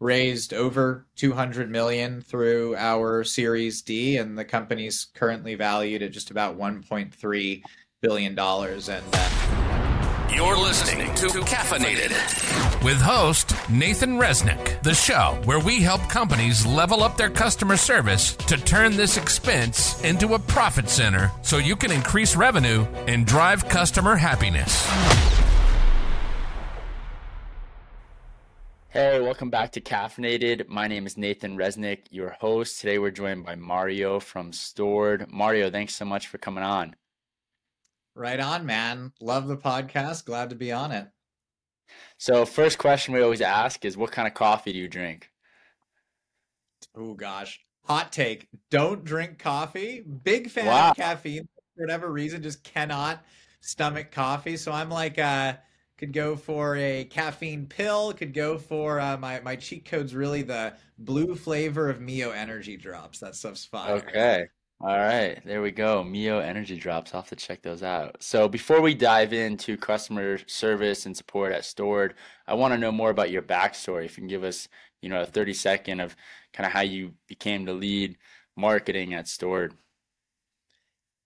raised over 200 million through our Series D, and the company's currently valued at just about 1.3 billion dollars. And uh, you're listening to Caffeinated with host Nathan Resnick, the show where we help companies level up their customer service to turn this expense into a profit center, so you can increase revenue and drive customer happiness. Hey, welcome back to Caffeinated. My name is Nathan Resnick, your host. Today we're joined by Mario from Stord. Mario, thanks so much for coming on. Right on, man. Love the podcast. Glad to be on it. So, first question we always ask is what kind of coffee do you drink? Oh gosh. Hot take. Don't drink coffee. Big fan wow. of caffeine for whatever reason, just cannot stomach coffee. So I'm like uh could go for a caffeine pill. Could go for uh, my my cheat code's really the blue flavor of Mio energy drops. That stuff's fire. Okay. All right, there we go. Mio energy drops. I'll have to check those out. So before we dive into customer service and support at Stord, I want to know more about your backstory. If you can give us, you know, a 30 second of kind of how you became the lead marketing at Stord.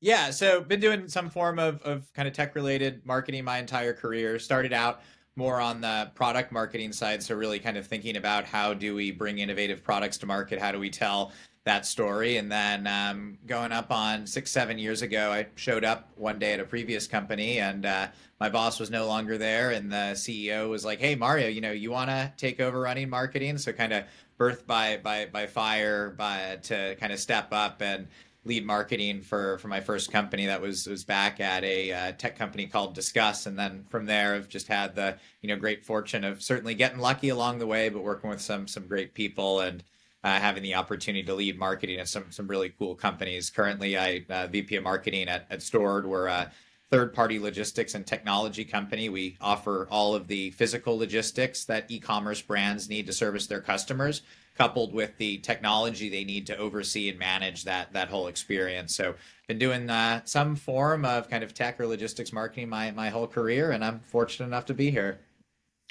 Yeah, so been doing some form of, of kind of tech related marketing my entire career. Started out more on the product marketing side, so really kind of thinking about how do we bring innovative products to market, how do we tell that story, and then um, going up on six seven years ago, I showed up one day at a previous company, and uh, my boss was no longer there, and the CEO was like, "Hey Mario, you know you want to take over running marketing?" So kind of birth by by by fire by to kind of step up and lead marketing for for my first company that was was back at a uh, tech company called Disqus, and then from there I've just had the you know great fortune of certainly getting lucky along the way, but working with some some great people and. Uh, having the opportunity to lead marketing at some some really cool companies. Currently, I uh, VP of marketing at, at Stord. We're a third party logistics and technology company. We offer all of the physical logistics that e-commerce brands need to service their customers coupled with the technology they need to oversee and manage that that whole experience. So, been doing uh, some form of kind of tech or logistics marketing my my whole career, and I'm fortunate enough to be here.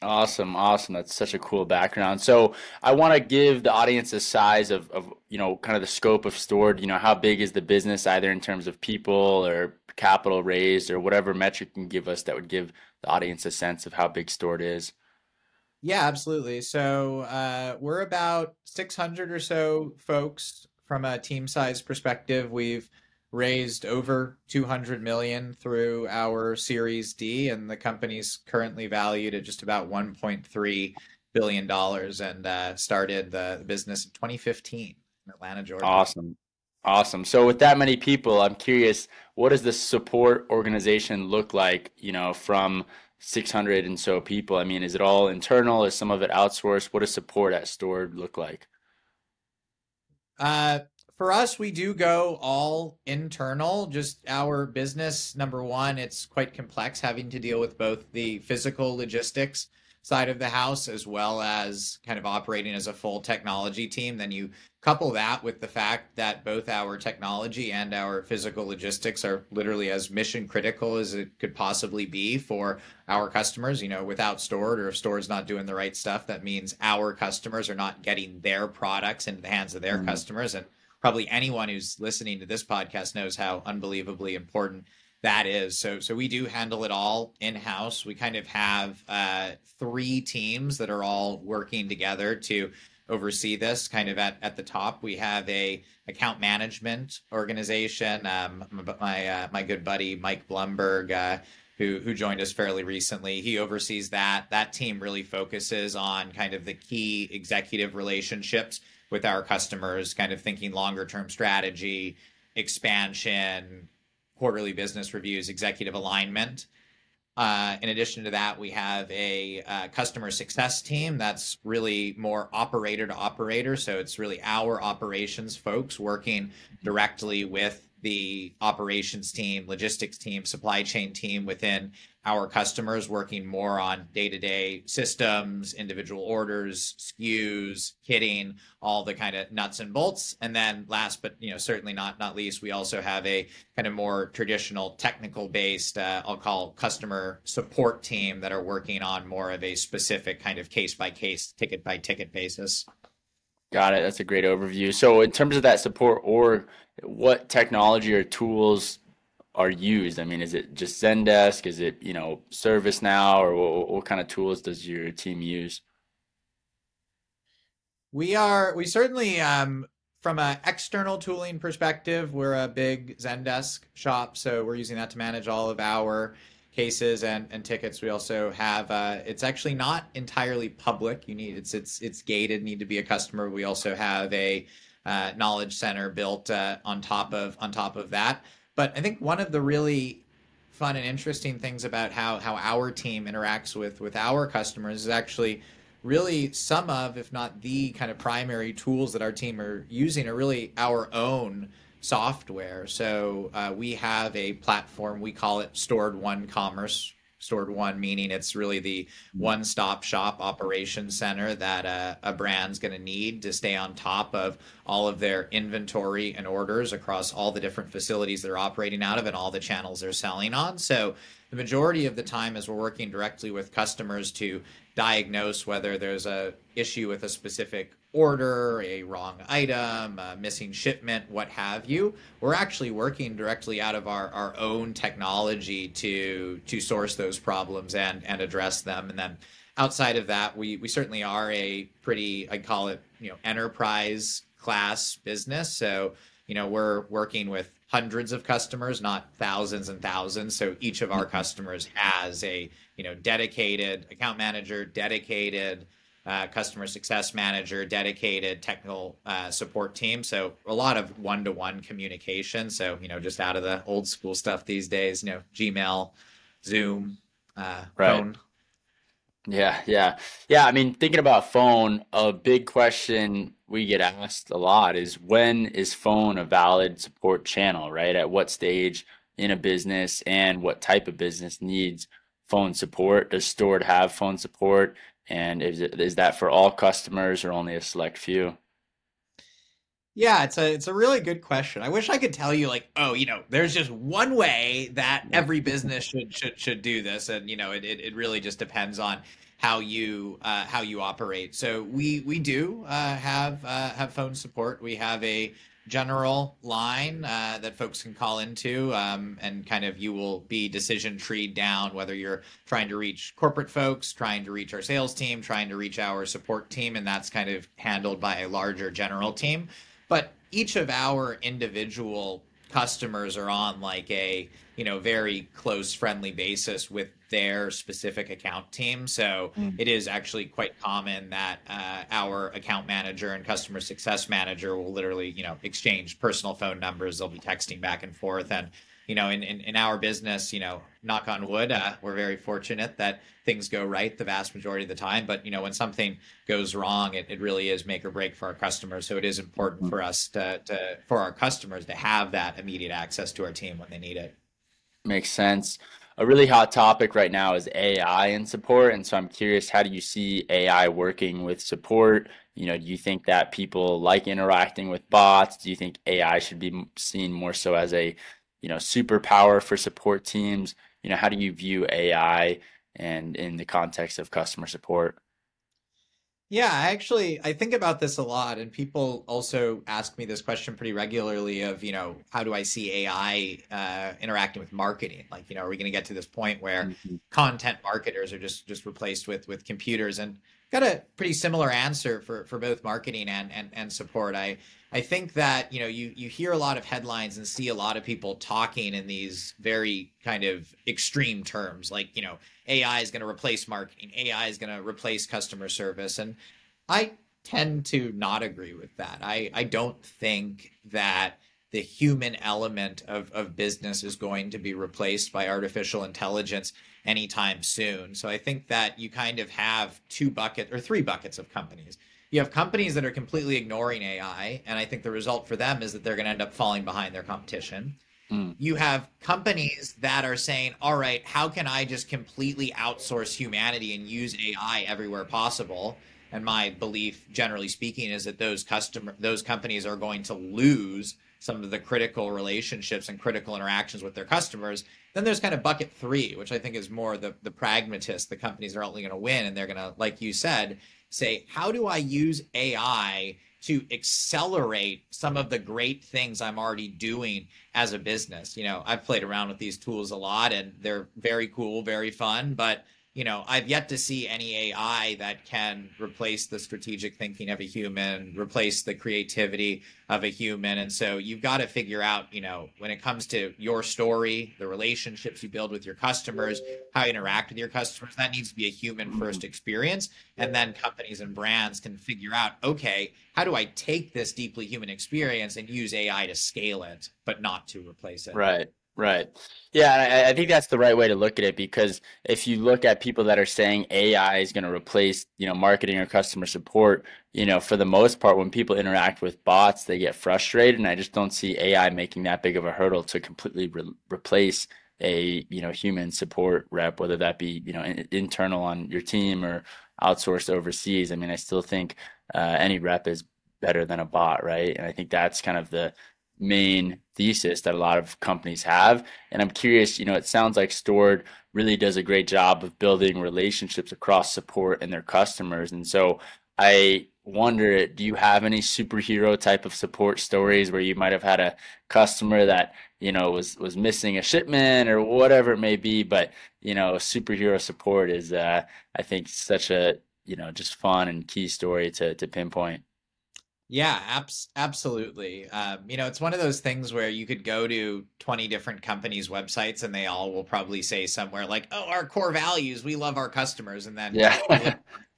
Awesome, awesome. That's such a cool background. So I want to give the audience a size of, of, you know, kind of the scope of Stord, you know, how big is the business either in terms of people or capital raised or whatever metric you can give us that would give the audience a sense of how big Stord is. Yeah, absolutely. So uh, we're about 600 or so folks from a team size perspective. We've raised over 200 million through our Series D, and the company's currently valued at just about 1.3 billion dollars, and uh, started the business in 2015 in Atlanta, Georgia. Awesome. Awesome. So with that many people, I'm curious, what does the support organization look like, you know, from 600 and so people? I mean, is it all internal? Is some of it outsourced? What does support at Stord look like? Uh, for us, we do go all internal. Just our business, number one, it's quite complex having to deal with both the physical logistics side of the house as well as kind of operating as a full technology team. Then you couple that with the fact that both our technology and our physical logistics are literally as mission critical as it could possibly be for our customers you know without Stord or if Stord's not doing the right stuff that means our customers are not getting their products into the hands of their mm-hmm. customers and probably anyone who's listening to this podcast knows how unbelievably important that is so so we do handle it all in house we kind of have uh, three teams that are all working together to oversee this kind of at, at the top. We have a account management organization um, my uh, my good buddy mike blumberg uh, who who joined us fairly recently he oversees that. That team really focuses on kind of the key executive relationships with our customers kind of thinking longer term strategy expansion quarterly business reviews executive alignment uh, in addition to that, we have a uh, customer success team that's really more operator to operator. So it's really our operations folks working directly with the operations team, logistics team, supply chain team within our customers working more on day-to-day systems, individual orders, SKUs, kitting, all the kind of nuts and bolts. And then last but you know certainly not not least, we also have a kind of more traditional technical based uh, I'll call customer support team that are working on more of a specific kind of case by case, ticket by ticket basis. Got it. That's a great overview. So in terms of that support org, what technology or tools are used? I mean, is it just Zendesk? Is it, you know, ServiceNow or what, what kind of tools does your team use? We are we certainly um from an external tooling perspective, we're a big Zendesk shop, so we're using that to manage all of our cases and, and tickets. We also have uh, it's actually not entirely public. You need it's it's it's gated. Need to be a customer. We also have a uh, knowledge center built uh, on top of on top of that. But I think one of the really fun and interesting things about how how our team interacts with with our customers is actually really some of, if not the kind of primary tools that our team are using are really our own software. So uh, we have a platform, we call it Stord One Commerce. Stord One meaning it's really the one stop shop operation center that uh, a brand's going to need to stay on top of all of their inventory and orders across all the different facilities they're operating out of and all the channels they're selling on. So the majority of the time as we're working directly with customers to diagnose whether there's a issue with a specific order, a wrong item, a missing shipment, what have you. We're actually working directly out of our, our own technology to to source those problems and and address them. And then outside of that, we we certainly are a pretty I call it you know enterprise class business. So you know we're working with hundreds of customers, not thousands and thousands. So each of our mm-hmm. customers has a you know dedicated account manager, dedicated uh, customer success manager, dedicated technical uh, support team. So a lot of one-to-one communication. So you know, just out of the old school stuff these days. You know, Gmail, Zoom, uh, right. phone. Yeah, yeah, yeah. I mean, thinking about phone, a big question we get asked a lot is when is phone a valid support channel? Right? At what stage in a business and what type of business needs phone support? Does Stord have phone support? And is it, is that for all customers or only a select few? Yeah, it's a it's a really good question. I wish I could tell you like, oh, you know, there's just one way that every business should should should do this, and you know, it it, it really just depends on how you uh, how you operate. So we we do uh, have uh, have phone support. We have a general line uh, that folks can call into um, and kind of you will be decision treed down whether you're trying to reach corporate folks trying to reach our sales team trying to reach our support team and that's kind of handled by a larger general team. But each of our individual customers are on like a you know very close friendly basis with their specific account team. So mm. it is actually quite common that uh, our account manager and customer success manager will literally you know exchange personal phone numbers. They'll be texting back and forth. And you know in, in, in our business you know knock on wood uh, we're very fortunate that things go right the vast majority of the time. But you know when something goes wrong it, it really is make or break for our customers. So it is important mm-hmm. for us to, to for our customers to have that immediate access to our team when they need it. Makes sense. A really hot topic right now is ai in support. And so i'm curious how do you see ai working with support? You know do you think that people like interacting with bots? Do you think ai should be seen more so as a you know superpower for support teams? You know how do you view ai and in the context of customer support? Yeah I actually i think about this a lot and people also ask me this question pretty regularly of you know how do i see ai uh, interacting with marketing? Like you know are we going to get to this point where mm-hmm. content marketers are just just replaced with with computers? And got a pretty similar answer for for both marketing and and, and support. I I think that you know you you hear a lot of headlines and see a lot of people talking in these very kind of extreme terms, like you know AI is going to replace marketing, AI is going to replace customer service, and I tend to not agree with that. I I don't think that the human element of, of business is going to be replaced by artificial intelligence anytime soon. So I think that you kind of have two buckets or three buckets of companies you have companies that are completely ignoring AI, and I think the result for them is that they're going to end up falling behind their competition. Mm. You have companies that are saying, all right, how can I just completely outsource humanity and use AI everywhere possible? And my belief, generally speaking, is that those customer those companies are going to lose some of the critical relationships and critical interactions with their customers. Then there's kind of bucket three, which I think is more the the pragmatist. The companies are only going to win, and they're going to, like you said, say, how do I use AI to accelerate some of the great things I'm already doing as a business. You know, I've played around with these tools a lot and they're very cool, very fun, but you know, I've yet to see any AI that can replace the strategic thinking of a human, replace the creativity of a human. And so you've got to figure out, you know, when it comes to your story, the relationships you build with your customers, how you interact with your customers, that needs to be a human first experience. And then companies and brands can figure out, okay, how do I take this deeply human experience and use AI to scale it, but not to replace it? Right. Right. Yeah, I, I think that's the right way to look at it because if you look at people that are saying AI is going to replace, you know, marketing or customer support, you know, for the most part, when people interact with bots, they get frustrated, and I just don't see AI making that big of a hurdle to completely re- replace a you know human support rep, whether that be you know in, internal on your team or outsourced overseas. I mean, I still think uh, any rep is better than a bot, right? And I think that's kind of the main thesis that a lot of companies have. And I'm curious, you know, it sounds like Stord really does a great job of building relationships across support and their customers. And so I wonder, do you have any superhero type of support stories where you might have had a customer that, you know, was was missing a shipment or whatever it may be, but you know, superhero support is uh I think such a, you know, just fun and key story to to pinpoint. Yeah, abs- absolutely. Um, you know, it's one of those things where you could go to 20 different companies' websites and they all will probably say somewhere like, oh, our core values, we love our customers. And then yeah.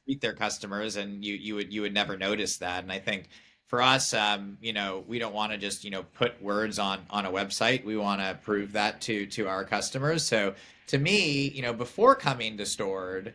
treat their customers and you, you would, you would never notice that. And I think for us, um, you know, we don't want to just, you know, put words on, on a website. We want to prove that to, to our customers. So to me, you know, before coming to Stord,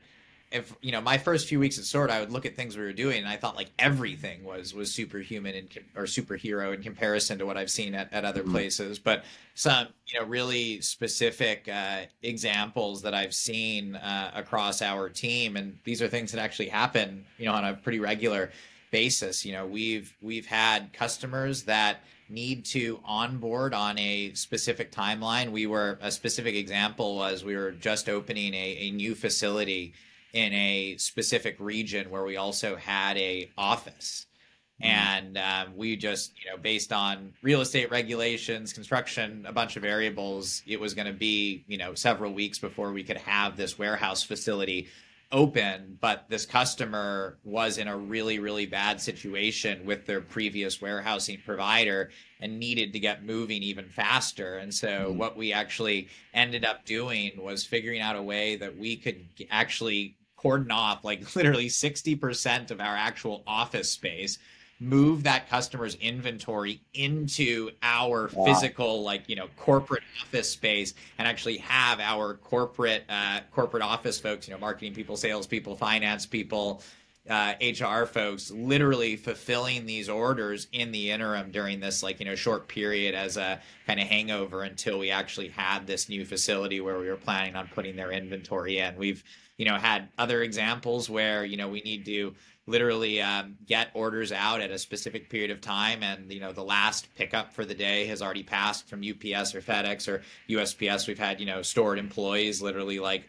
if you know my first few weeks at Stord, I would look at things we were doing, and I thought like everything was was superhuman in, or superhero in comparison to what I've seen at, at other mm-hmm. places. But some you know really specific uh, examples that I've seen uh, across our team, and these are things that actually happen you know on a pretty regular basis. You know we've we've had customers that need to onboard on a specific timeline. We were a specific example was we were just opening a, a new facility in a specific region where we also had a office mm-hmm. and um, we just you know based on real estate regulations construction a bunch of variables it was going to be you know several weeks before we could have this warehouse facility open but this customer was in a really really bad situation with their previous warehousing provider and needed to get moving even faster and so mm-hmm. what we actually ended up doing was figuring out a way that we could actually cordon off like literally 60% of our actual office space move that customer's inventory into our wow. physical like you know corporate office space and actually have our corporate uh, corporate office folks you know marketing people sales people finance people uh, hr folks literally fulfilling these orders in the interim during this like you know short period as a kind of hangover until we actually had this new facility where we were planning on putting their inventory in. We've you know had other examples where you know we need to literally um, get orders out at a specific period of time and you know the last pickup for the day has already passed from ups or fedex or usps we've had you know Stord employees literally like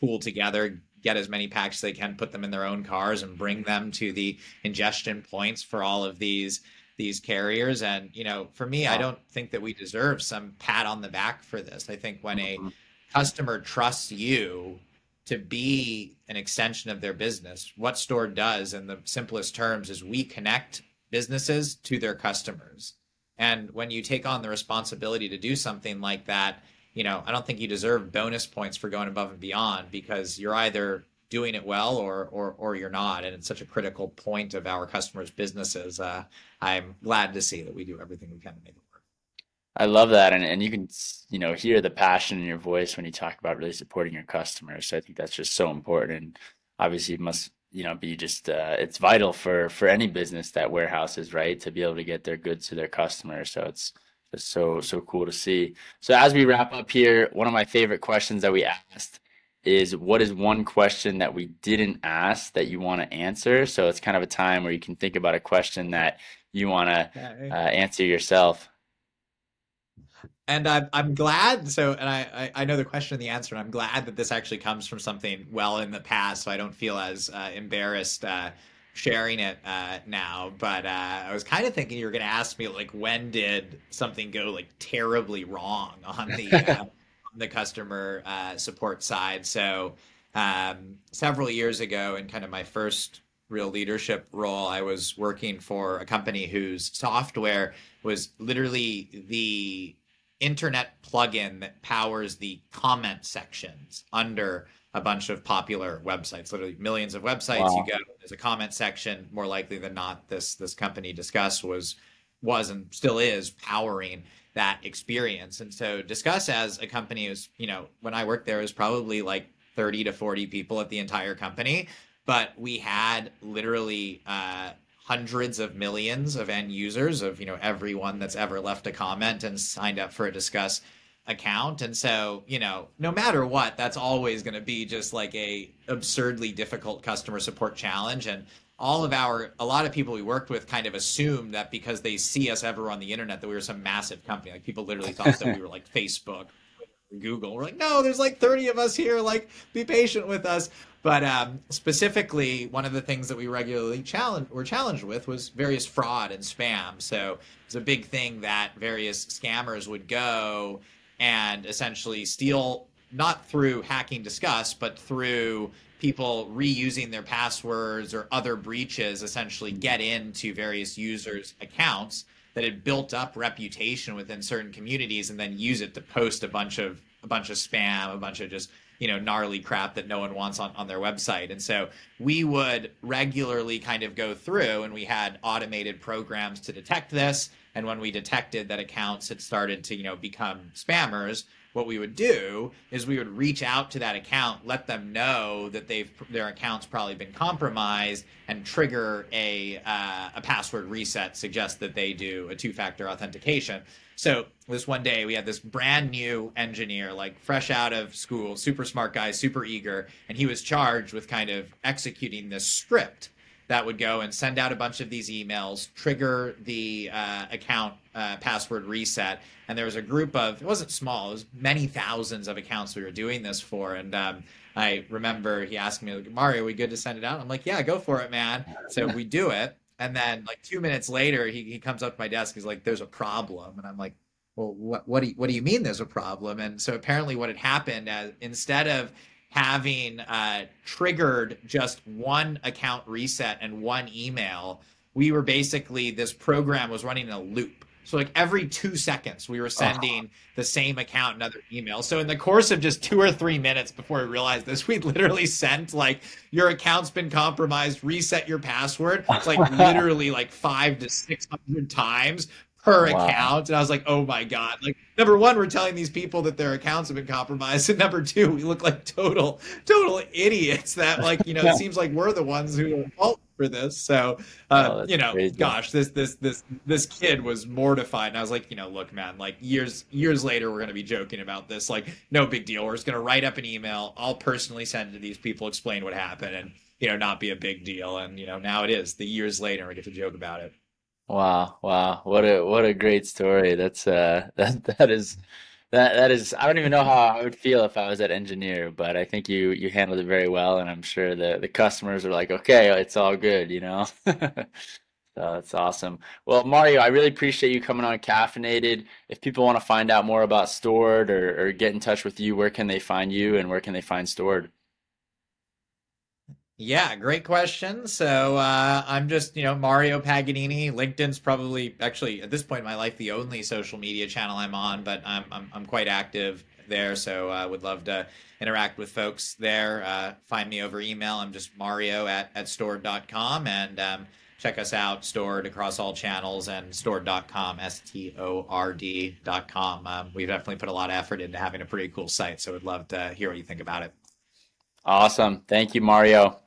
pool together get as many packs as they can put them in their own cars and bring them to the ingestion points for all of these these carriers and you know for me i don't think that we deserve some pat on the back for this i think when mm-hmm. a customer trusts you to be an extension of their business. What Stord does, in the simplest terms, is we connect businesses to their customers. And when you take on the responsibility to do something like that, you know, I don't think you deserve bonus points for going above and beyond because you're either doing it well or or or you're not. And it's such a critical point of our customers businesses. Uh, i'm glad to see that we do everything we can to make it work. I love that, and and you can you know hear the passion in your voice when you talk about really supporting your customers. So I think that's just so important, and obviously it must you know be just uh, it's vital for for any business that warehouses right to be able to get their goods to their customers. So it's just so so cool to see. So as we wrap up here, one of my favorite questions that we asked is what is one question that we didn't ask that you want to answer? So it's kind of a time where you can think about a question that you want to uh, answer yourself. And I'm, I'm glad. So, and I, I know the question and the answer, and I'm glad that this actually comes from something well in the past, so I don't feel as uh, embarrassed uh, sharing it uh, now. But uh, I was kind of thinking you were going to ask me, like, when did something go like terribly wrong on the uh, the customer uh, support side. So um, several years ago, in kind of my first real leadership role, I was working for a company whose software was literally the internet plugin that powers the comment sections under a bunch of popular websites literally millions of websites wow. you go there's a comment section more likely than not this this company Disqus was was and still is powering that experience. And so Disqus as a company is, you know, when I worked there was probably like 30 to 40 people at the entire company, but we had literally uh, hundreds of millions of end users of, you know, everyone that's ever left a comment and signed up for a Disqus account. And so you know no matter what that's always going to be just like a absurdly difficult customer support challenge. And all of our a lot of people we worked with kind of assumed that because they see us ever on the internet that we were some massive company. Like people literally thought that we were like facebook google. We're like no there's like 30 of us here. Like be patient with us. But um, specifically one of the things that we regularly challenge were challenged with was various fraud and spam. So it's a big thing that various scammers would go and essentially steal not through hacking Disqus but through people reusing their passwords or other breaches essentially get into various users' accounts that had built up reputation within certain communities and then use it to post a bunch of a bunch of spam, a bunch of just you know gnarly crap that no one wants on, on their website. And so we would regularly kind of go through and we had automated programs to detect this. And when we detected that accounts had started to, you know, become spammers, what we would do is we would reach out to that account, let them know that they've their account's probably been compromised, and trigger a uh, a password reset. Suggest that they do a two factor authentication. So this one day we had this brand new engineer, like fresh out of school, super smart guy, super eager, and he was charged with kind of executing this script that would go and send out a bunch of these emails, trigger the uh, account uh, password reset. And there was a group of, it wasn't small, it was many thousands of accounts we were doing this for. And um, I remember he asked me, Mario, are we good to send it out? I'm like, yeah, go for it, man. So we do it. And then like two minutes later, he, he comes up to my desk. He's like, there's a problem. And I'm like, well, what, what do you, what do you mean there's a problem? And so apparently what had happened as instead of having uh, triggered just one account reset and one email, we were basically this program was running in a loop. So like every two seconds, we were sending uh-huh. the same account another email. So in the course of just two or three minutes before we realized this, we literally sent like your account's been compromised, reset your password. It's like literally like five to six hundred times per wow. account. And I was like, oh my God. Like, number one, we're telling these people that their accounts have been compromised. And number two, we look like total, total idiots that, like, you know, it seems like we're the ones who are fault for this. So, uh, oh, you know, crazy. gosh, this, this, this, this kid was mortified. And I was like, you know, look, man, like years, years later, we're going to be joking about this. Like, no big deal. We're just going to write up an email. I'll personally send it to these people, explain what happened and, you know, not be a big deal. And, you know, now it is the years later, we get to joke about it. Wow, wow. What a what a great story. That's uh that that is that that is I don't even know how I would feel if I was that engineer, but I think you you handled it very well and I'm sure the the customers are like, "Okay, it's all good," you know. So that's awesome. Well, Mario, I really appreciate you coming on Caffeinated. If people want to find out more about Stord or, or get in touch with you, where can they find you and where can they find Stord? Yeah, great question. So uh, I'm just, you know, Mario Paganini. LinkedIn's probably actually at this point in my life the only social media channel I'm on, but I'm I'm, I'm quite active there. So I uh, would love to interact with folks there. Uh, find me over email. I'm just Mario at at stord.com and um, check us out Stord across all channels and stord.com s-t-o-r-d.com um, we've definitely put a lot of effort into having a pretty cool site so would love to hear what you think about it awesome thank you mario